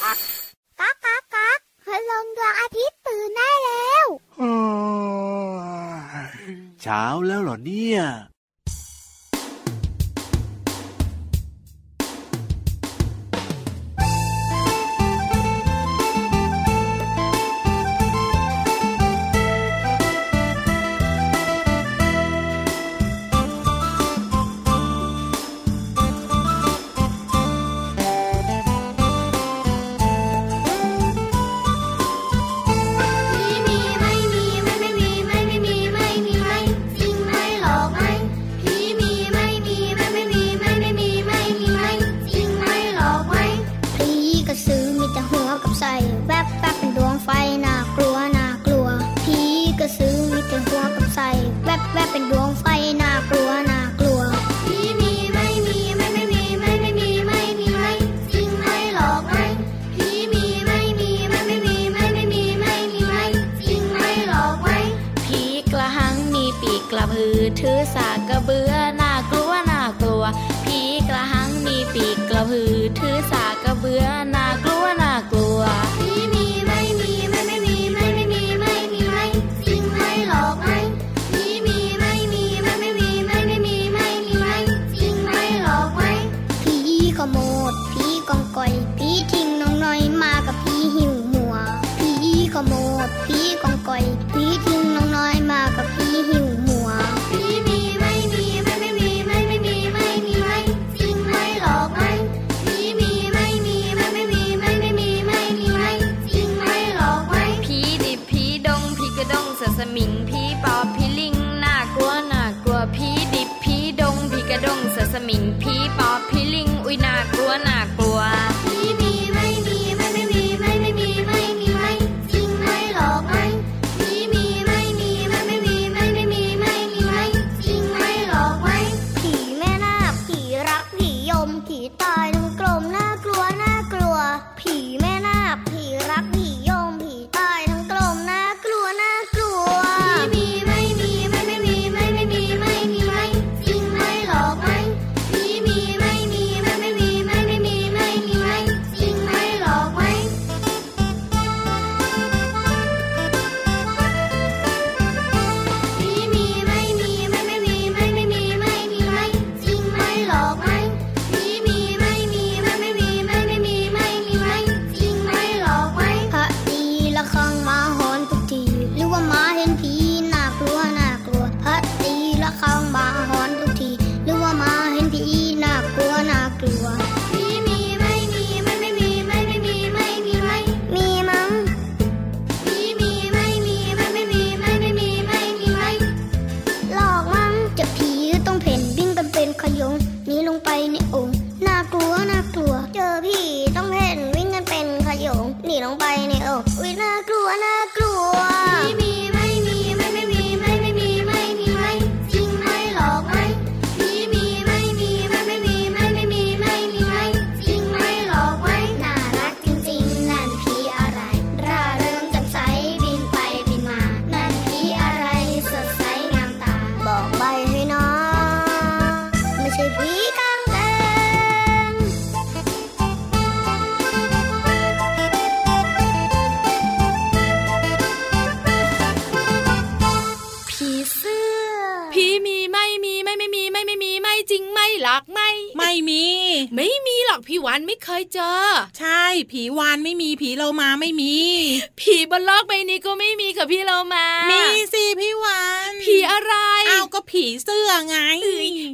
ก๊ากก๊ากก๊ากพลงดวงอาทิตย์ตื่นได้แล้วเช้าแล้วเหรอเนี่ย ผีวานไม่มีผีเรามาไม่มี ผีบนโลกใบนี้ก็ไม่มีค่ะพี่เรามา มีสิพี่วานผีอะไรอ้าวก็ผีเสื้อไง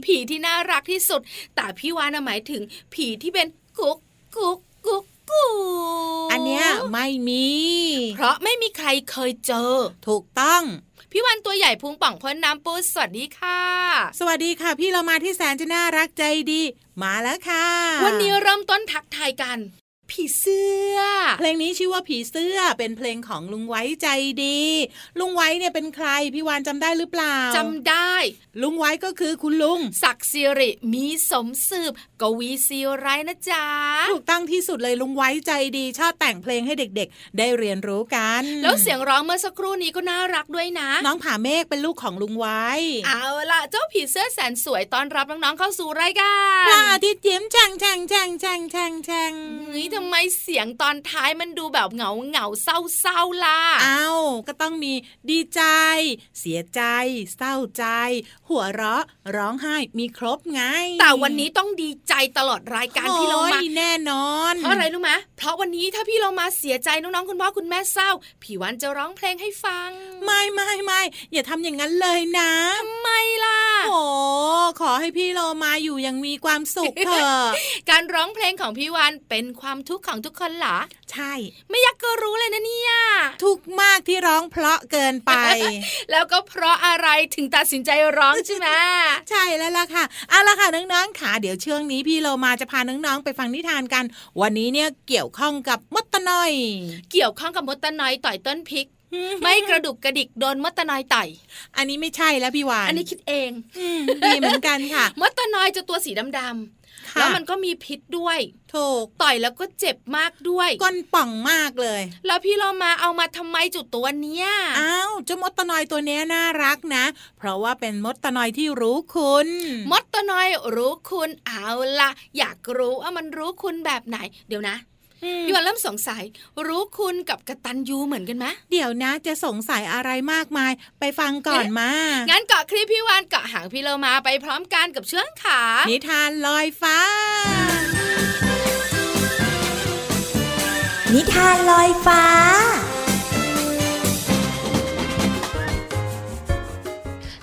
ผีที่น่ารักที่สุด แต่พี่วานหมายถึง ผีที่เป็นกุ๊กกุ๊กกุ๊กกูอันเนี้ยไม่มี เพราะไม่มีใครเคยเจอ ถูกต้อง พี่วันตัวใหญ่พุงป่องพ้นน้ำปูสวัสดีค่ะ สวัสดีค่ะ พี่เรามาที่แสนจะน่ารักใจดี มาแล้วค่ะ วันนี้เริ่มต้นทักทายกัน ผีเสื้อ เพลงนี้ชื่อว่าผีเสื้อเป็นเพลงของลุงไว้ใจดี ลุงไว้เนี่ยเป็นใครพี่วานจำได้หรือเปล่าจำได้ ลุงไว้ก็คือคุณลุง ศักดิ์สิริมีสมสืบกวีซีไรนะจ๊ะถูกตั้งที่สุดเลยลุงไว้ใจดี ชอบแต่งเพลงให้เด็กๆ ได้เรียนรู้กัน แล้วเสียงร้องเมื่อสักครู่นี้ก็น่ารักด้วยนะ น้องผาเมฆเป็นลูกของลุงไว้ เอาล่ะเจ้าผีเสื้อแสนสวยต้อนรับน้องๆเข้าสู่รายการพระอาทิตย์ยิ้มแฉ่งแฉ่งแฉ่งแฉ่งแฉ่งแฉ่งนี่ททำไมเสียงตอนท้ายมันดูแบบเหงาเหงาเศร้าเศร้าล่ะอ้าวก็ต้องมีดีใจ เสียใจ เศร้าใจ หัวเราะร้องไห้มีครบไง แต่วันนี้ต้องดีใจตลอดรายการพี่เรามาโอ้ยแน่นอนเพราะอะไรรู้ไหมเพราะวันนี้ถ้าพี่เรามาเสียใจน้องๆคุณพ่อคุณแม่เศร้าพี่วันจะร้องเพลงให้ฟัง ไม่ไม่ไม่อย่าทำอย่างนั้นเลยนะทำไมล่ะโอ้ขอให้พี่โลมาอยู่อยังมีความสุขเถอะการร้องเพลงของพี่วันเป็นความทุกข์ของทุกคนเหรอ ใช่ ไม่อยากก็รู้เลยนะเนี่ยทุกข์มากที่ร้องเพราะเกินไป แล้วก็เพราะอะไรถึงตัดสินใจร้องใช่ไหมใช่แล้วล่ะค่ะเอาละค่ะน้องๆค่ะเดี๋ยวช่วงนี้พี่โลมาจะพาน้องๆไปฟังนิทานกัน วันนี้เนี่ยเกี่ยวข้องกับมดตะนอย เกี่ยวข้องกับมดตะนอยต่อยต้นพริกไม่กระดุกกระดิกโดนมดตะนอยต่อยอันนี้ไม่ใช่แล้วพี่วาน อันนี้คิดเองอืมดีเหมือนกันค่ะ มดตะนอยจะตัวสีดำๆค่ะ แล้วมันก็มีพิษด้วย ถูก ต่อยแล้วก็เจ็บมากด้วยก้นป่องมากเลย แล้วพี่เรามาเอามาทำไมจุดตัวเนี้ยอ้าวเจ้ามดตะนอยตัวเนี้ยน่ารักนะ เพราะว่าเป็นมดตะนอยที่รู้คุณ มดตะนอยรู้คุณเอาละอยากรู้ว่ามันรู้คุณแบบไหน เดี๋ยวนะอืม พี่วันเริ่มสงสัย รู้คุณกับกตันยูเหมือนกันไหมเดี๋ยวนะ จะสงสัยอะไรมากมาย ไปฟังก่อนมา งั้นเกาะคลิปพี่วานเกาะหางพี่เรามาไปพร้อมกันกับเชื่องขา นิทานลอยฟ้า นิทานลอยฟ้า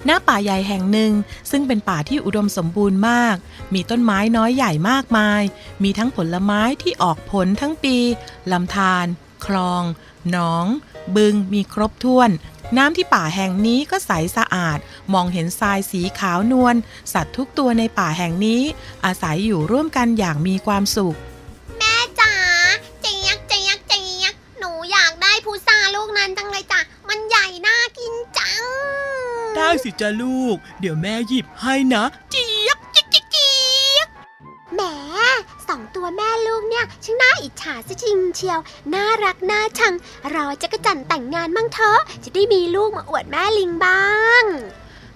ณป่าใหญ่แห่งหนึ่ง ซึ่งเป็นป่าที่อุดมสมบูรณ์มาก มีต้นไม้น้อยใหญ่มากมาย มีทั้งผลไม้ที่ออกผลทั้งปี ลำธารคลอง หนอง บึง มีครบถ้วน น้ำที่ป่าแห่งนี้ก็ใสสะอาด มองเห็นทรายสีขาวนวล สัตว์ทุกตัวในป่าแห่งนี้ อาศัยอยู่ร่วมกันอย่างมีความสุข แม่จ๋าเจียกเจียกเจียกหนูอยากได้พุทราลูกนั้นจังเลยจ้ะ มันใหญ่น่ากินจัง ได้สิจ้าลูก เดี๋ยวแม่หยิบให้นะเจี๊ยบจิ๊ ช่างน่าอิจฉาซะจริงเชียว น่ารักน่าชัง รอจะกระจันแต่งงานมั่งเถอะ จะได้มีลูกมาอวดแม่ลิงบ้าง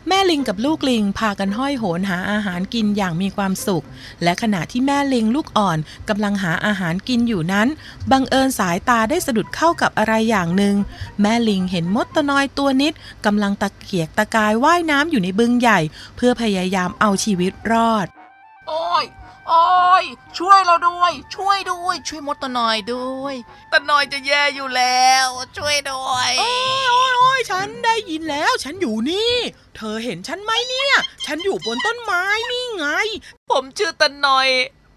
แม่ลิงกับลูกลิงพากันห้อยโหนหาอาหารกินอย่างมีความสุข และขณะที่แม่ลิงลูกอ่อนกำลังหาอาหารกินอยู่นั้น บังเอิญสายตาได้สะดุดเข้ากับอะไรอย่างหนึ่ง แม่ลิงเห็นมดตะนอยตัวนิดกำลังตะเกียกตะกายว่ายน้ำอยู่ในบึงใหญ่ เพื่อพยายามเอาชีวิตรอด โอ้ย โอ้ยช่วยเราด้วย ช่วยด้วย ช่วยมดตะนอยด้วยตะนอยจะแย่อยู่แล้ว ช่วยด้วยโอ้ยโอ้ยโอ้ยฉันได้ยินแล้ว ฉันอยู่นี่ เธอเห็นฉันไหมเนี่ย ฉันอยู่บนต้นไม้นี่ไง ผมชื่อตะนอย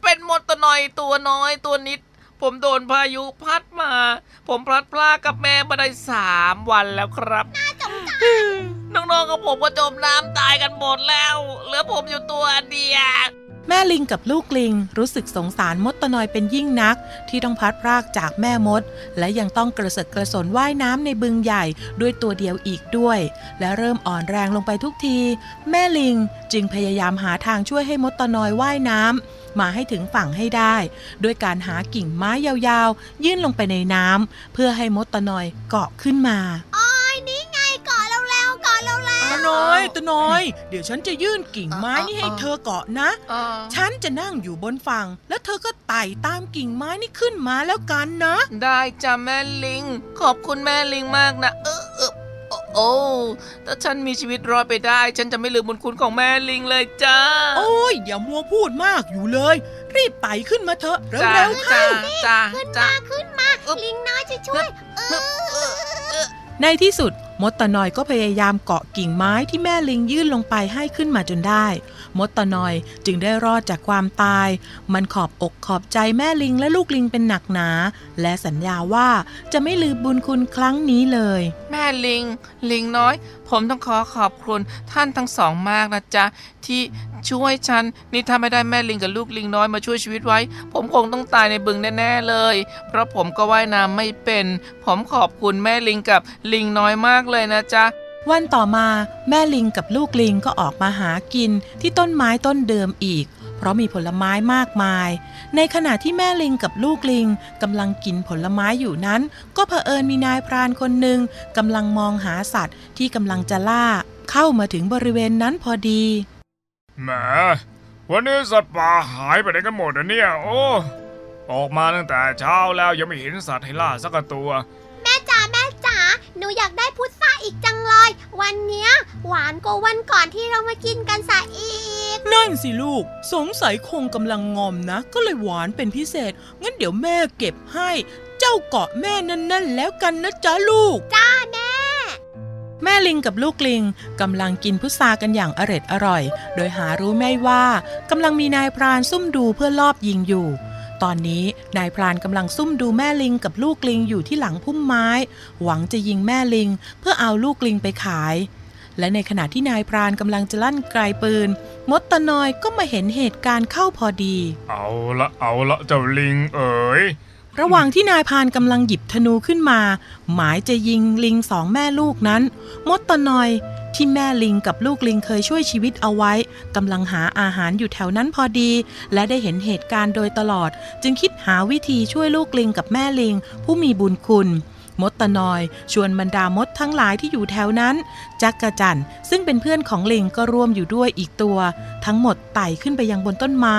เป็นมดตะนอยตัวน้อยตัวนิด ผมโดนพายุพัดมา ผมพลัดพรากกับแม่มาได้สามวันแล้วครับน้องๆกับผมก็จมน้ำตายกันหมดแล้ว เหลือผมอยู่ตัวเดียว แม่ลิงกับลูกลิงรู้สึกสงสารมดตะนอยเป็นยิ่งนัก ที่ต้องพัดพรากจากแม่มด และยังต้องกระเสกกระสนว่ายน้ำในบึงใหญ่ด้วยตัวเดียวอีกด้วย และเริ่มอ่อนแรงลงไปทุกที แม่ลิงจึงพยายามหาทางช่วยให้มดตะนอยว่ายน้ำมาให้ถึงฝั่งให้ได้ ด้วยการหากิ่งไม้ยาวๆ ยื่นลงไปในน้ำเพื่อให้มดตะนอยเกาะขึ้นมาอ้ยนี่าะเราแล้วตะนอยตะนอย เดี๋ยวฉันจะยื่นกิ่งไม้นี่ให้เธอเกาะนะ ฉันจะนั่งอยู่บนฝั่ง แล้วเธอก็ไต่ตามกิ่งไม้นี่ขึ้นมาแล้วกันนะ ได้จ้ะแม่ลิง ขอบคุณแม่ลิงมากนะเออเออโอ้โอ้ถ้าฉันมีชีวิตรอดไปได้ ฉันจะไม่ลืมบุญคุณของแม่ลิงเลยจ้า โอ้ย อย่ามัวพูดมากอยู่เลย รีบไต่ขึ้นมาเถอะจ้าเร็วๆเข้าจ้าจ้าขึ้นจ้ามา ขึ้นมา ลิงน้อยจะช่วย ในที่สุดมดตะนอยก็พยายามเกาะกิ่งไม้ที่แม่ลิงยื่นลงไปให้ขึ้นมาจนได้ มดตะนอยจึงได้รอดจากความตาย มันขอบอกขอบใจแม่ลิงและลูกลิงเป็นหนักหนา และสัญญาว่าจะไม่ลืมบุญคุณครั้งนี้เลย แม่ลิง ลิงน้อย ผมต้องขอขอบคุณท่านทั้งสองมากนะจ๊ะ ที่ ช่วยฉัน นี่ถ้าไม่ได้แม่ลิงกับลูกลิงน้อยมาช่วยชีวิตไว้ ผมคงต้องตายในบึงแน่ๆเลย เพราะผมก็ว่ายน้ำไม่เป็น ผมขอบคุณแม่ลิงกับลิงน้อยมากเลยนะจ๊ะวันต่อมาแม่ลิงกับลูกลิงก็ออกมาหากินที่ต้นไม้ต้นเดิมอีก เพราะมีผลไม้มากมาย ในขณะที่แม่ลิงกับลูกลิงกำลังกินผลไม้อยู่นั้น ก็เผอิญมีนายพรานคนหนึ่งกำลังมองหาสัตว์ที่กำลังจะล่า เข้ามาถึงบริเวณนั้นพอดี แหมวันนี้สัตว์ป่าหายไปไหนกันหมดอะเนี่ย โอ้ ออกมาตั้งแต่เช้าแล้วยังไม่เห็นสัตว์ให้ล่าสักตัว แม่จ๋าแม่จ๋าหนูอยากได้พุทราอีกจังเลย วันเนี้ยหวานกว่าวันก่อนที่เรามากินกันซะอีก นั่นสิลูก สงสัยคงกำลังงอมนะ ก็เลยหวานเป็นพิเศษ งั้นเดี๋ยวแม่เก็บให้ เจ้าเกาะแม่นั่นๆแล้วกันนะจ๊ะลูก จ้าแม่ แม่ลิงกับลูกลิงกำลังกินพุทรากันอย่างอร็ดอร่อย โดยหารู้ไม่ว่ากำลังมีนายพรานซุ่มดูเพื่อลอบยิงอยู่ ตอนนี้นายพรานกำลังซุ่มดูแม่ลิงกับลูกลิงอยู่ที่หลังพุ่มไม้ หวังจะยิงแม่ลิงเพื่อเอาลูกลิงไปขาย และในขณะที่นายพรานกำลังจะลั่นไกลปืน มดตะนอยก็มาเห็นเหตุการณ์เข้าพอดี เอาละเอาละเจ้าลิงเอ๋ย ระหว่างที่นายพานกำลังหยิบธนูขึ้นมา หมายจะยิงลิงสองแม่ลูกนั้น มดตะนอยที่แม่ลิงกับลูกลิงเคยช่วยชีวิตเอาไว้กำลังหาอาหารอยู่แถวนั้นพอดี และได้เห็นเหตุการณ์โดยตลอด จึงคิดหาวิธีช่วยลูกลิงกับแม่ลิง ผู้มีบุญคุณมดตะนอย ชวนบรรดามดทั้งหลายที่อยู่แถวนั้น จักกะจันซึ่งเป็นเพื่อนของลิงก็ร่วมอยู่ด้วยอีกตัว ทั้งหมดไต่ขึ้นไปยังบนต้นไม้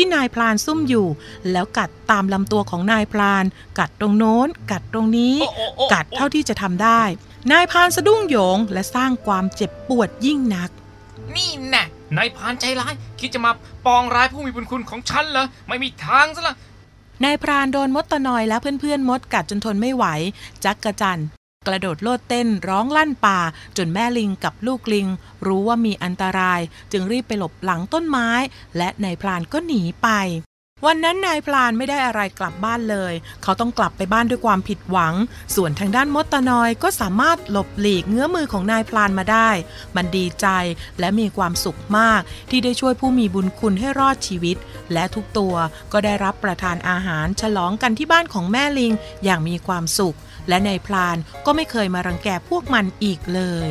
ที่นายพลานซุ่มอยู่ แล้วกัดตามลำตัวของนายพลาน กัดตรงโน้น กัดตรงนี้โอ้โอ้โอ้กัดเท่าที่จะทำได้ นายพรานสะดุ้งโหยงและสร้างความเจ็บปวดยิ่งนัก นี่แน่นายพรานใจร้าย คิดจะมาปองร้ายผู้มีบุญคุณของฉันเหรอไม่มีทางซะละนายพรานโดนมดตะนอยและเพื่อนๆมดกัดจนทนไม่ไหว จักกะจัน กระโดดโลดเต้นร้องลั่นป่า จนแม่ลิงกับลูกลิง รู้ว่ามีอันตราย จึงรีบไปหลบหลังต้นไม้ และนายพรานก็หนีไปวันนั้นนายพรานไม่ได้อะไรกลับบ้านเลย เขาต้องกลับไปบ้านด้วยความผิดหวัง ส่วนทางด้านมดตะนอยก็สามารถหลบหลีกเงื้อมือของนายพรานมาได้ มันดีใจและมีความสุขมาก ที่ได้ช่วยผู้มีบุญคุณให้รอดชีวิต และทุกตัวก็ได้รับประทานอาหารฉลองกันที่บ้านของแม่ลิงอย่างมีความสุข และนายพรานก็ไม่เคยมารังแกพวกมันอีกเลย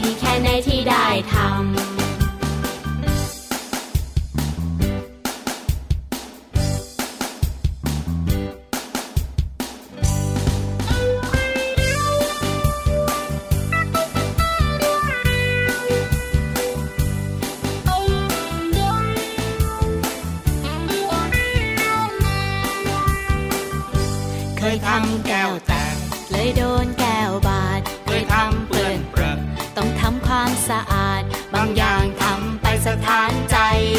ดีแค่ไหนที่ได้ทำเคยทำแก้วแตกเลยโดน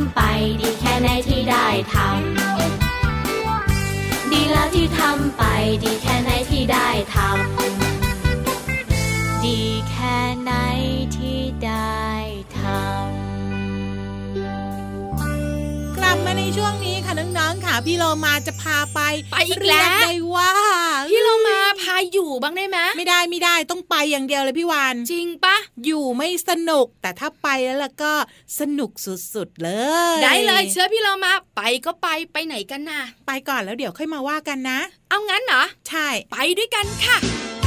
ำไป ดีแค่ไหนที่ได้ทำดีแล้วที่ทำไป ดีแค่ไหนที่ได้ทำดีแค่ไหนที่ได้ทำกลับมาในช่วงนี้ค่ะน้องๆค่ะพี่โลมาจะพาไปไปอีกแล้วเรียได้ว่าพี่เรามา พาอยู่บ้างได้ไหมไม่ได้ไม่ได้ต้องไปอย่างเดียวเลยพี่วานจริงปะอยู่ไม่สนุกแต่ถ้าไปแล้วล่ะก็สนุกสุดๆเลย ได้เลยเชื่อพี่เรามาไปก็ไปไปไหนกันน่ะไปก่อนแล้วเดี๋ยวค่อยมาว่ากันนะ เอางั้นเหรอใช่ ไปด้วยกันค่ะ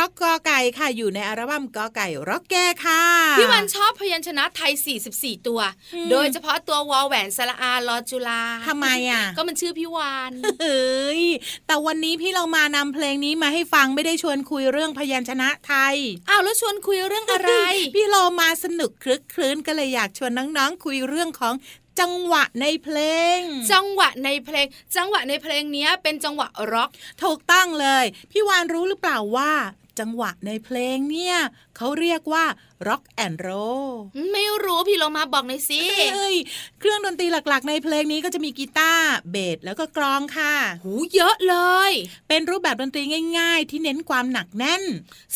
ร็อกกอไก่ค่ะอยู่ในอัลบั้มกอไก่ร็อกแกค่ะพี่วันชอบพยัญชนะไทย 44 ตัวอืมโดยเฉพาะตัววอแหวนสระอาลอจุฬาทำไมอะ ก็มันชื่อพี่วานเฮ้ยแต่วันนี้พี่เรามานำเพลงนี้มาให้ฟังไม่ได้ชวนคุยเรื่องพยัญชนะไทยอ้าวแล้วชวนคุยเรื่องอะไร พี่โลมาสนุกคลึกคลื้นก็เลยอยากชวนน้องๆคุยเรื่องของจังหวะในเพลง จังหวะในเพลง จังหวะในเพลงเนี้ยเป็นจังหวะร็อก ถูกต้องเลย พี่วานรู้หรือเปล่าว่า จังหวะในเพลงเนี่ยเขาเรียกว่า rock and roll ไม่รู้พี่เรามาบอกหน่อยสิเอ้ยเครื่องดนตรีหลักๆ ในเพลงนี้ก็จะมีกีตาร์เบสแล้วก็กลองค่ะ หูเยอะเลย เป็นรูปแบบดนตรีง่าย ๆ ที่เน้นความหนักแน่น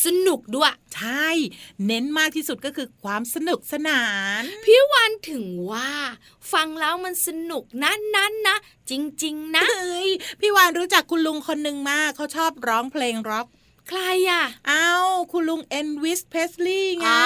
สนุกด้วย ใช่ เน้นมากที่สุดก็คือความสนุกสนาน พี่วันถึงว่า ฟังแล้วมันสนุกนะนั้นนะจริง ๆ นะเอ้ยพี่วานรู้จักคุณลุงคนหนึ่งมากเขาชอบร้องเพลงร็อก ใครอะอ้าวคุณลุงเอ็นวิสเพสลีย์ไงอ๋อ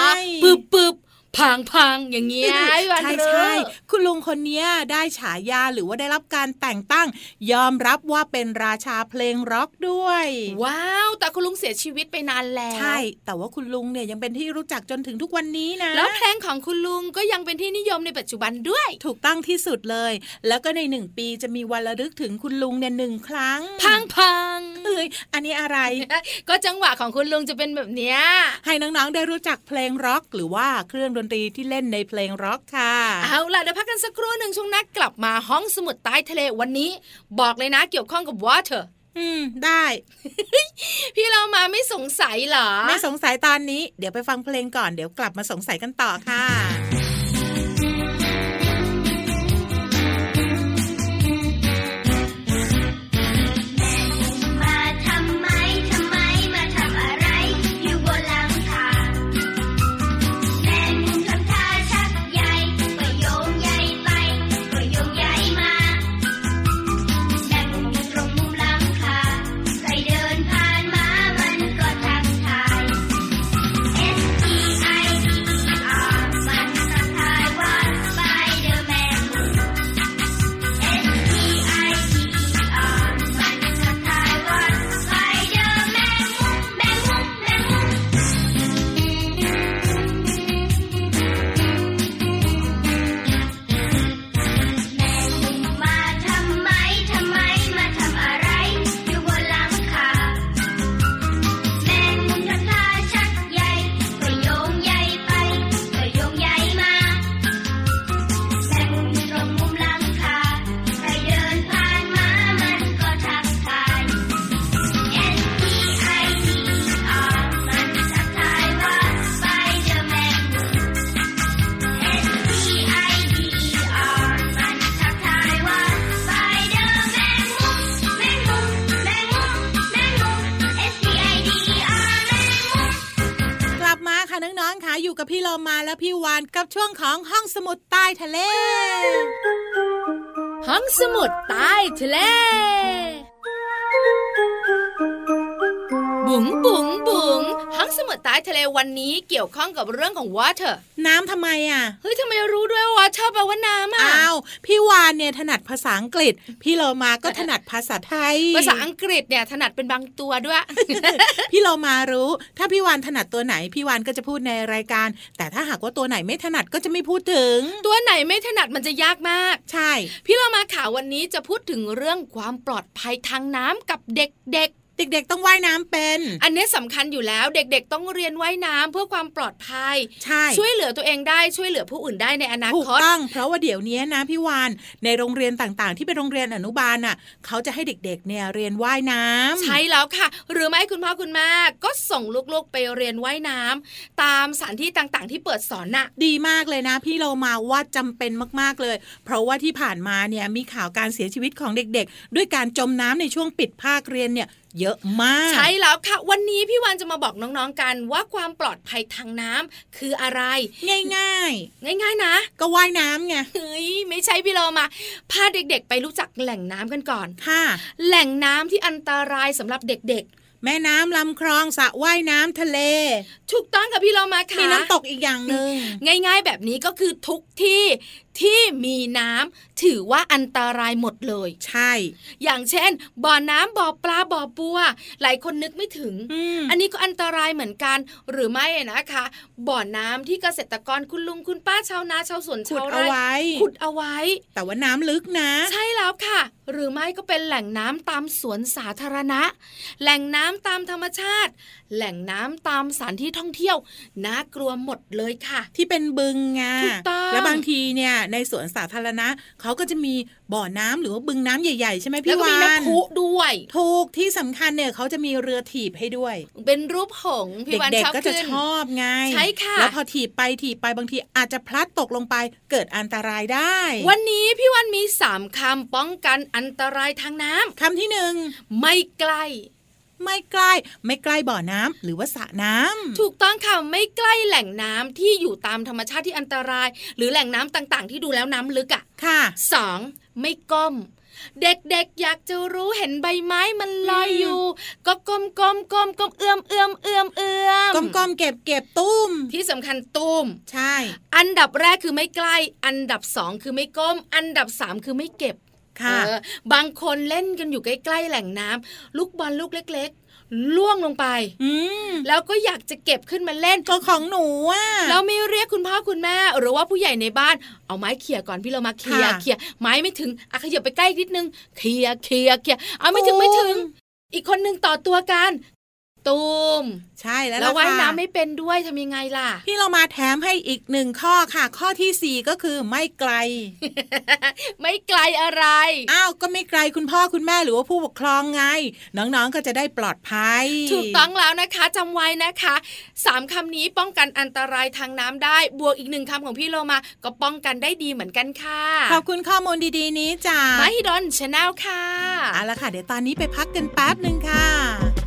ปึ๊บปึ๊บ พังพังอย่างเงี้ยพี่วันใช่รู้ใช่คุณลุงคนเนี้ยได้ฉายาหรือว่าได้รับการแต่งตั้ง ยอมรับว่าเป็นราชาเพลงร็อกด้วย ว้าว แต่คุณลุงเสียชีวิตไปนานแล้วใช่ แต่ว่าคุณลุงเนี่ยยังเป็นที่รู้จักจนถึงทุกวันนี้นะ แล้วเพลงของคุณลุงก็ยังเป็นที่นิยมในปัจจุบันด้วย ถูกต้องที่สุดเลย แล้วก็ในหนึ่งปีจะมีวันระลึกถึงคุณลุงเนี่ยหนึ่งครั้ง พังพังเอ้ยอันนี้อะไร ก็จังหวะของคุณลุงจะเป็นแบบเนี้ยให้น้องๆได้รู้จักเพลงร็อกหรือว่าเครื่องดนตรีที่เล่นในเพลงร็อกค่ะเอาล่ะเดี๋ยวพักกันสักครู่หนึ่งช่วงนักกลับมาห้องสมุดใต้ทะเลวันนี้ บอกเลยนะเกี่ยวข้องกับ water อืม ได้ พี่เรามาไม่สงสัยเหรอ ไม่สงสัยตอนนี้ เดี๋ยวไปฟังเพลงก่อนเดี๋ยวกลับมาสงสัยกันต่อค่ะ วงของห้องสมุดใต้ทะเล ห้องสมุดใต้ทะเล บุ๋งบุ๋ง บุ๋งห้องสมุดใต้ทะเลวันนี้เกี่ยวข้องกับเรื่องของ water น้ำทำไมอะเฮ้ยทำไมรู้ด้วยว่า water แปลว่าน้ำอะอ้าวพี่วานเนี่ยถนัดภาษาอังกฤษ พี่เรามาก็ถนัดภาษาไทย ภาษาอังกฤษเนี่ยถนัดเป็นบางตัวด้วย พี่เรามารู้ ถ้าพี่วานถนัดตัวไหนพี่วานก็จะพูดในรายการ แต่ถ้าหากว่าตัวไหนไม่ถนัดก็จะไม่พูดถึง ตัวไหนไม่ถนัดมันจะยากมาก ใช่ พี่เรามาข่าววันนี้จะพูดถึงเรื่องความปลอดภัยทางน้ำกับเด็ก เด็กๆต้องว่ายน้ำเป็นๆอันนี้สำคัญอยู่แล้วเด็กๆต้องเรียนว่ายน้ำเพื่อความปลอดภัยใช่ช่วยเหลือตัวเองได้ช่วยเหลือผู้อื่นได้ในอนาถูกคตต้องเพราะว่าเดี๋ยวนี้นะพี่วานในโรงเรียนต่างๆ ที่เป็นโรงเรียนอนุบาลน่ะเขาจะให้เด็กๆเนี่ยเรียนว่ายน้ำใช่แล้วค่ะ หรือไม่คุณพ่อคุณแม่ก็ส่งลูกๆไปเรียนว่ายน้ำตามสถานที่ต่างๆ ที่เปิดสอนน่ะ ดีมากเลยนะ พี่เรามาว่าจำเป็นมากๆเลย เพราะว่าที่ผ่านมาเนี่ยมีข่าวการเสียชีวิตของเด็กๆ ด้วยการจมน้ำในช่วงปิดภาคเรียนเนี่ยเยอะมาก ใช่แล้วค่ะ วันนี้พี่วันจะมาบอกน้องๆกันว่าความปลอดภัยทางน้ำคืออะไร ง่ายง่าย ๆ นะๆก็ว่ายน้ำไงเฮ้ยไม่ใช่พี่เรามาพาเด็กๆ ไปรู้จักแหล่งน้ำกันก่อนค่ะ แหล่งน้ำที่อันตรายสำหรับเด็กแม่น้ำลำคลองสระว่ายน้ำทะเลๆถูกต้องกับพี่เรามาค่ะ มีน้ำตกอีกอย่างหนึ่งง่าย ๆ แบบนี้ก็คือทุกที่ที่มีน้ำถือว่าอันตรายหมดเลย ใช่ อย่างเช่น บ่อน้ำบ่อปลาบ่อปัว หลายคนนึกไม่ถึงอืมอันนี้ก็อันตรายเหมือนกัน หรือไม่นะคะ บ่อน้ำที่เกษตรกรคุณลุงคุณป้าชาวนาชาวสวนขุดชาวเอาไร่ไว้ขุดเอาไว้ แต่ว่าน้ำลึกนะ ใช่แล้วค่ะ หรือไม่ก็เป็นแหล่งน้ำตามสวนสาธารณะ แหล่งน้ำตามธรรมชาติ แหล่งน้ำตามสถานที่ท่องเที่ยวน่ากลัวหมดเลยค่ะ ที่เป็นบึงไงถูกต้องแล้วบางทีเนี่ยในสวนสาธารณะเขาก็จะมีบ่อน้ำหรือว่าบึงน้ำใหญ่ๆ ใช่ไหมแล้วพี่ก็วามีนน้ำพุด้วย ถูกที่สำคัญเนี่ยเขาจะมีเรือถีบให้ด้วย เป็นรูปหงส์พี่วันเด็กชอบๆก็จะขึ้นชอบไงใช่ค่ะแล้วพอถีบไปถีบไปบางทีอาจจะพลัดตกลงไปเกิดอันตรายได้ วันนี้พี่วันมีสามคำป้องกันอันตรายทางน้ำคำที่หนึ่งไม่ใกล้ ไม่ใกล้ ไม่ใกล้บ่อน้ำหรือว่าสระน้ำถูกต้องค่ะไม่ใกล้แหล่งน้ำที่อยู่ตามธรรมชาติที่อันตราย หรือแหล่งน้ำต่างๆ ที่ดูแล้วน้ำลึกอะค่ะสองไม่ก้มเด็กๆ อยากจะรู้เห็นใบไม้มันลอยอยู่ ก็ก้มก้มก้มก้มเอื้อมเอื้อมเอื้อมเอื้อมก้มๆเก็บเก็บตุ้ม ที่สำคัญตุ้ม ใช่ อันดับแรกคือไม่ใกล้ อันดับสองคือไม่ก้ม อันดับสามคือไม่เก็บ ค่ะเออบางคนเล่นกันอยู่ใกล้ๆแหล่งน้ำลูกบอลลูกเล็ก ๆ ล่วงลงไป อืมแล้วก็อยากจะเก็บขึ้นมาเล่นก็ของหนูอะแล้วไม่เรียกคุณพ่อคุณแม่ หรือว่าผู้ใหญ่ในบ้านเอาไม้เขี่ยก่อนพี่เรามาเขี่ยค่ะเขี่ยไม้ไม่ถึงอะขยับไปใกล้นิดนึงเขี่ยเขี่ยเขี่ยเอาไม่ถึงไม่ถึงอีกคนนึงต่อตัวกัน ตูม ใช่แล้วแล้วล่ะว่ายค่ะน้ำไม่เป็นด้วยทำยังไงล่ะ พี่เรามาแถมให้อีกหนึ่งข้อค่ะ ข้อที่สี่ก็คือไม่ไกล ไม่ไกลอะไร อ้าวก็ไม่ไกลคุณพ่อคุณแม่หรือว่าผู้ปกครองไง น้องๆก็จะได้ปลอดภัย ถูกต้องแล้วนะคะจำไว้นะคะสามคำนี้ป้องกันอันตรายทางน้ำได้ บวกอีกหนึ่งคำของพี่โลมาก็ป้องกันได้ดีเหมือนกันค่ะ ขอบคุณข้อมูลดีๆนี้จ้า Mahidol Channel ค่ะเอาละค่ะ เดี๋ยวตอนนี้ไปพักกันแป๊บหนึ่งค่ะ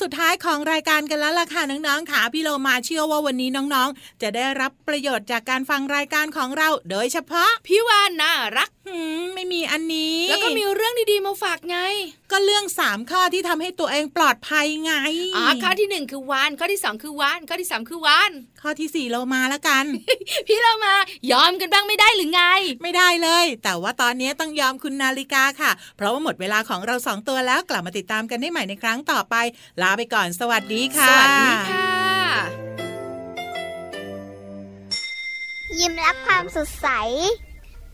สุดท้ายของรายการกันแล้วล่ะค่ะน้องๆค่ะพี่โลมาเชื่อว่าวันนี้น้องๆ จะได้รับประโยชน์จากการฟังรายการของเรา โดยเฉพาะพี่วานน่ารัก ไม่มีอันนี้ แล้วก็มีเรื่องดีๆมาฝากไง ก็เรื่องสามข้อที่ทำให้ตัวเองปลอดภัยไงอ๋อข้อที่หนึ่งคือวานข้อที่สองคือวานข้อที่สามคือวานข้อที่สี่เรามาแล้วกัน พี่เรามายอมกันบ้างไม่ได้หรือไง ไม่ได้เลย แต่ว่าตอนนี้ต้องยอมคุณนาฬิกาค่ะ เพราะว่าหมดเวลาของเราสองตัวแล้วกลับมาติดตามกันได้ใหม่ในครั้งต่อไป ลาไปก่อนสวัสดีสค่ะวัสดีค่ะ ยิ้มรับความสดใส